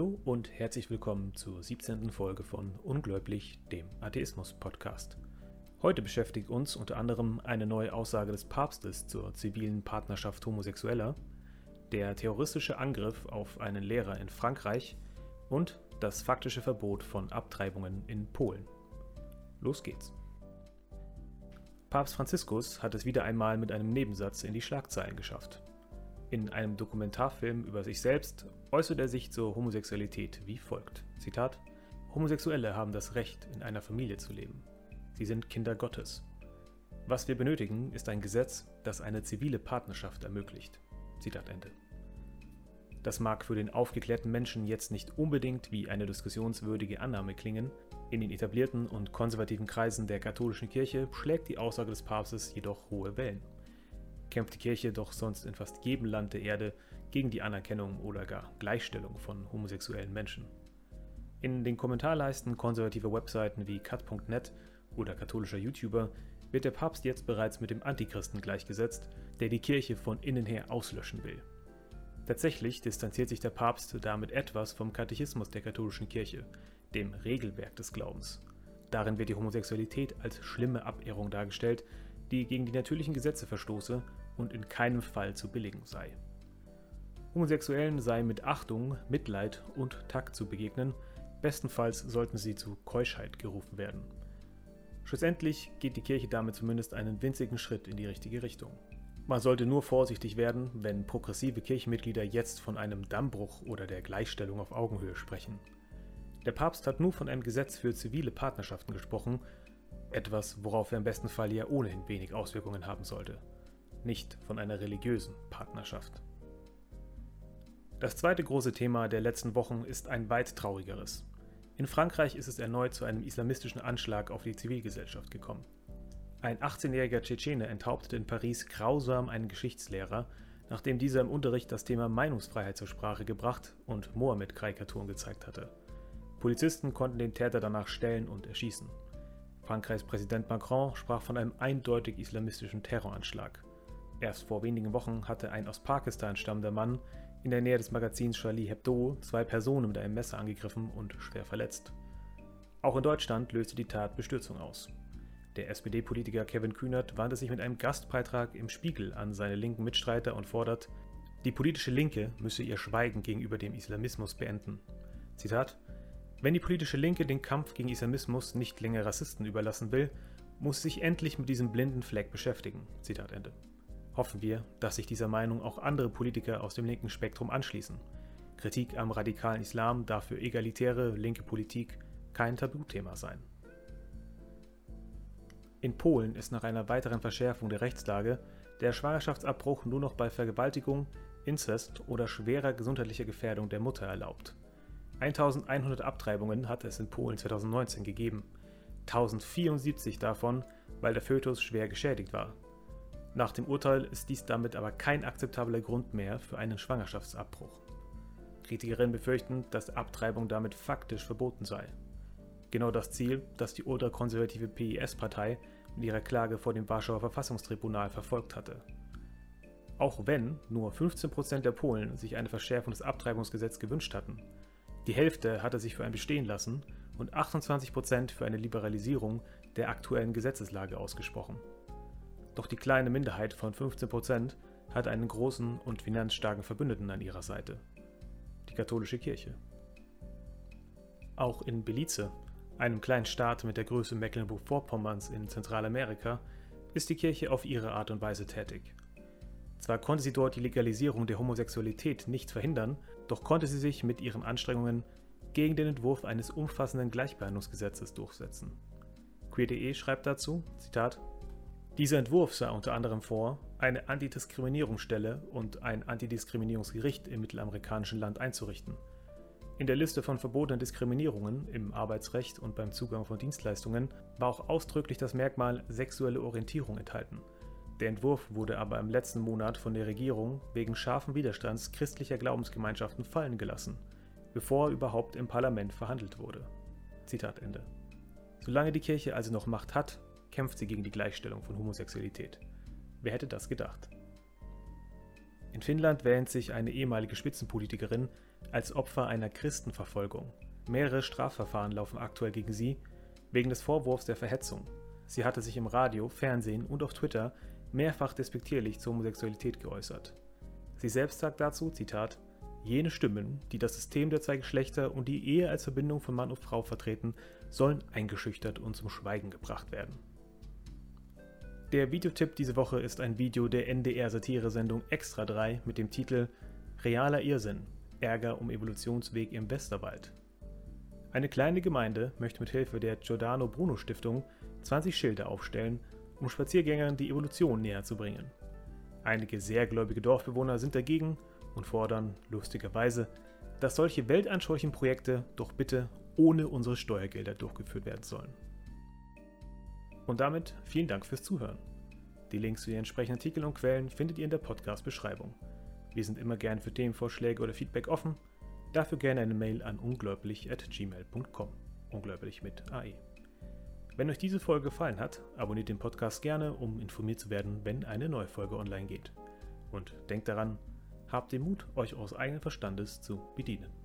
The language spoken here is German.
und herzlich willkommen zur 17. Folge von Ungläubig, dem Atheismus-Podcast. Heute beschäftigt uns unter anderem eine neue Aussage des Papstes zur zivilen Partnerschaft Homosexueller, der terroristische Angriff auf einen Lehrer in Frankreich und das faktische Verbot von Abtreibungen in Polen. Los geht's. Papst Franziskus hat es wieder einmal mit einem Nebensatz in die Schlagzeilen geschafft. In einem Dokumentarfilm über sich selbst äußert er sich zur Homosexualität wie folgt: Zitat: Homosexuelle haben das Recht, in einer Familie zu leben. Sie sind Kinder Gottes. Was wir benötigen, ist ein Gesetz, das eine zivile Partnerschaft ermöglicht. Zitat Ende. Das mag für den aufgeklärten Menschen jetzt nicht unbedingt wie eine diskussionswürdige Annahme klingen, in den etablierten und konservativen Kreisen der katholischen Kirche schlägt die Aussage des Papstes jedoch hohe Wellen kämpft die Kirche doch sonst in fast jedem Land der Erde gegen die Anerkennung oder gar Gleichstellung von homosexuellen Menschen. In den Kommentarleisten konservativer Webseiten wie cut.net oder katholischer YouTuber wird der Papst jetzt bereits mit dem Antichristen gleichgesetzt, der die Kirche von innen her auslöschen will. Tatsächlich distanziert sich der Papst damit etwas vom Katechismus der katholischen Kirche, dem Regelwerk des Glaubens. Darin wird die Homosexualität als schlimme Abehrung dargestellt, die gegen die natürlichen Gesetze verstoße und in keinem Fall zu billigen sei. Homosexuellen sei mit Achtung, Mitleid und Takt zu begegnen, bestenfalls sollten sie zu Keuschheit gerufen werden. Schlussendlich geht die Kirche damit zumindest einen winzigen Schritt in die richtige Richtung. Man sollte nur vorsichtig werden, wenn progressive Kirchenmitglieder jetzt von einem Dammbruch oder der Gleichstellung auf Augenhöhe sprechen. Der Papst hat nur von einem Gesetz für zivile Partnerschaften gesprochen, etwas, worauf er im besten Fall ja ohnehin wenig Auswirkungen haben sollte nicht von einer religiösen Partnerschaft. Das zweite große Thema der letzten Wochen ist ein weit traurigeres. In Frankreich ist es erneut zu einem islamistischen Anschlag auf die Zivilgesellschaft gekommen. Ein 18-jähriger Tschetschene enthauptete in Paris grausam einen Geschichtslehrer, nachdem dieser im Unterricht das Thema Meinungsfreiheit zur Sprache gebracht und Mohammed-Karikaturen gezeigt hatte. Polizisten konnten den Täter danach stellen und erschießen. Frankreichs Präsident Macron sprach von einem eindeutig islamistischen Terroranschlag. Erst vor wenigen Wochen hatte ein aus Pakistan stammender Mann in der Nähe des Magazins Charlie Hebdo zwei Personen mit einem Messer angegriffen und schwer verletzt. Auch in Deutschland löste die Tat Bestürzung aus. Der SPD-Politiker Kevin Kühnert wandte sich mit einem Gastbeitrag im Spiegel an seine linken Mitstreiter und fordert, die politische Linke müsse ihr Schweigen gegenüber dem Islamismus beenden. Zitat: Wenn die politische Linke den Kampf gegen Islamismus nicht länger Rassisten überlassen will, muss sie sich endlich mit diesem blinden Fleck beschäftigen. Zitat Ende hoffen wir, dass sich dieser Meinung auch andere Politiker aus dem linken Spektrum anschließen. Kritik am radikalen Islam darf für egalitäre linke Politik kein Tabuthema sein. In Polen ist nach einer weiteren Verschärfung der Rechtslage der Schwangerschaftsabbruch nur noch bei Vergewaltigung, Inzest oder schwerer gesundheitlicher Gefährdung der Mutter erlaubt. 1100 Abtreibungen hat es in Polen 2019 gegeben, 1074 davon, weil der Fötus schwer geschädigt war. Nach dem Urteil ist dies damit aber kein akzeptabler Grund mehr für einen Schwangerschaftsabbruch. Kritikerinnen befürchten, dass Abtreibung damit faktisch verboten sei. Genau das Ziel, das die ultrakonservative PIS-Partei mit ihrer Klage vor dem Warschauer Verfassungstribunal verfolgt hatte. Auch wenn nur 15% der Polen sich eine Verschärfung des Abtreibungsgesetzes gewünscht hatten. Die Hälfte hatte sich für ein Bestehen lassen und 28% für eine Liberalisierung der aktuellen Gesetzeslage ausgesprochen. Doch die kleine Minderheit von 15% hat einen großen und finanzstarken Verbündeten an ihrer Seite, die katholische Kirche. Auch in Belize, einem kleinen Staat mit der Größe Mecklenburg-Vorpommerns in Zentralamerika, ist die Kirche auf ihre Art und Weise tätig. Zwar konnte sie dort die Legalisierung der Homosexualität nicht verhindern, doch konnte sie sich mit ihren Anstrengungen gegen den Entwurf eines umfassenden Gleichbehandlungsgesetzes durchsetzen. Queer.de schreibt dazu, Zitat, dieser Entwurf sah unter anderem vor, eine Antidiskriminierungsstelle und ein Antidiskriminierungsgericht im mittelamerikanischen Land einzurichten. In der Liste von verbotenen Diskriminierungen im Arbeitsrecht und beim Zugang von Dienstleistungen war auch ausdrücklich das Merkmal sexuelle Orientierung enthalten. Der Entwurf wurde aber im letzten Monat von der Regierung wegen scharfen Widerstands christlicher Glaubensgemeinschaften fallen gelassen, bevor überhaupt im Parlament verhandelt wurde. Zitat Ende. Solange die Kirche also noch Macht hat, kämpft sie gegen die Gleichstellung von Homosexualität. Wer hätte das gedacht? In Finnland wähnt sich eine ehemalige Spitzenpolitikerin als Opfer einer Christenverfolgung. Mehrere Strafverfahren laufen aktuell gegen sie wegen des Vorwurfs der Verhetzung. Sie hatte sich im Radio, Fernsehen und auf Twitter mehrfach despektierlich zur Homosexualität geäußert. Sie selbst sagt dazu, Zitat, Jene Stimmen, die das System der zwei Geschlechter und die Ehe als Verbindung von Mann und Frau vertreten, sollen eingeschüchtert und zum Schweigen gebracht werden. Der Videotipp diese Woche ist ein Video der NDR-Satire-Sendung Extra 3 mit dem Titel Realer Irrsinn – Ärger um Evolutionsweg im Westerwald. Eine kleine Gemeinde möchte mit Hilfe der Giordano Bruno Stiftung 20 Schilder aufstellen, um Spaziergängern die Evolution näher zu bringen. Einige sehr gläubige Dorfbewohner sind dagegen und fordern, lustigerweise, dass solche weltanschaulichen Projekte doch bitte ohne unsere Steuergelder durchgeführt werden sollen. Und damit vielen Dank fürs Zuhören. Die Links zu den entsprechenden Artikeln und Quellen findet ihr in der Podcast-Beschreibung. Wir sind immer gern für Themenvorschläge oder Feedback offen. Dafür gerne eine Mail an unglaublich.gmail.com. Unglaublich mit AE. Wenn euch diese Folge gefallen hat, abonniert den Podcast gerne, um informiert zu werden, wenn eine neue Folge online geht. Und denkt daran, habt den Mut, euch aus eigenem Verstandes zu bedienen.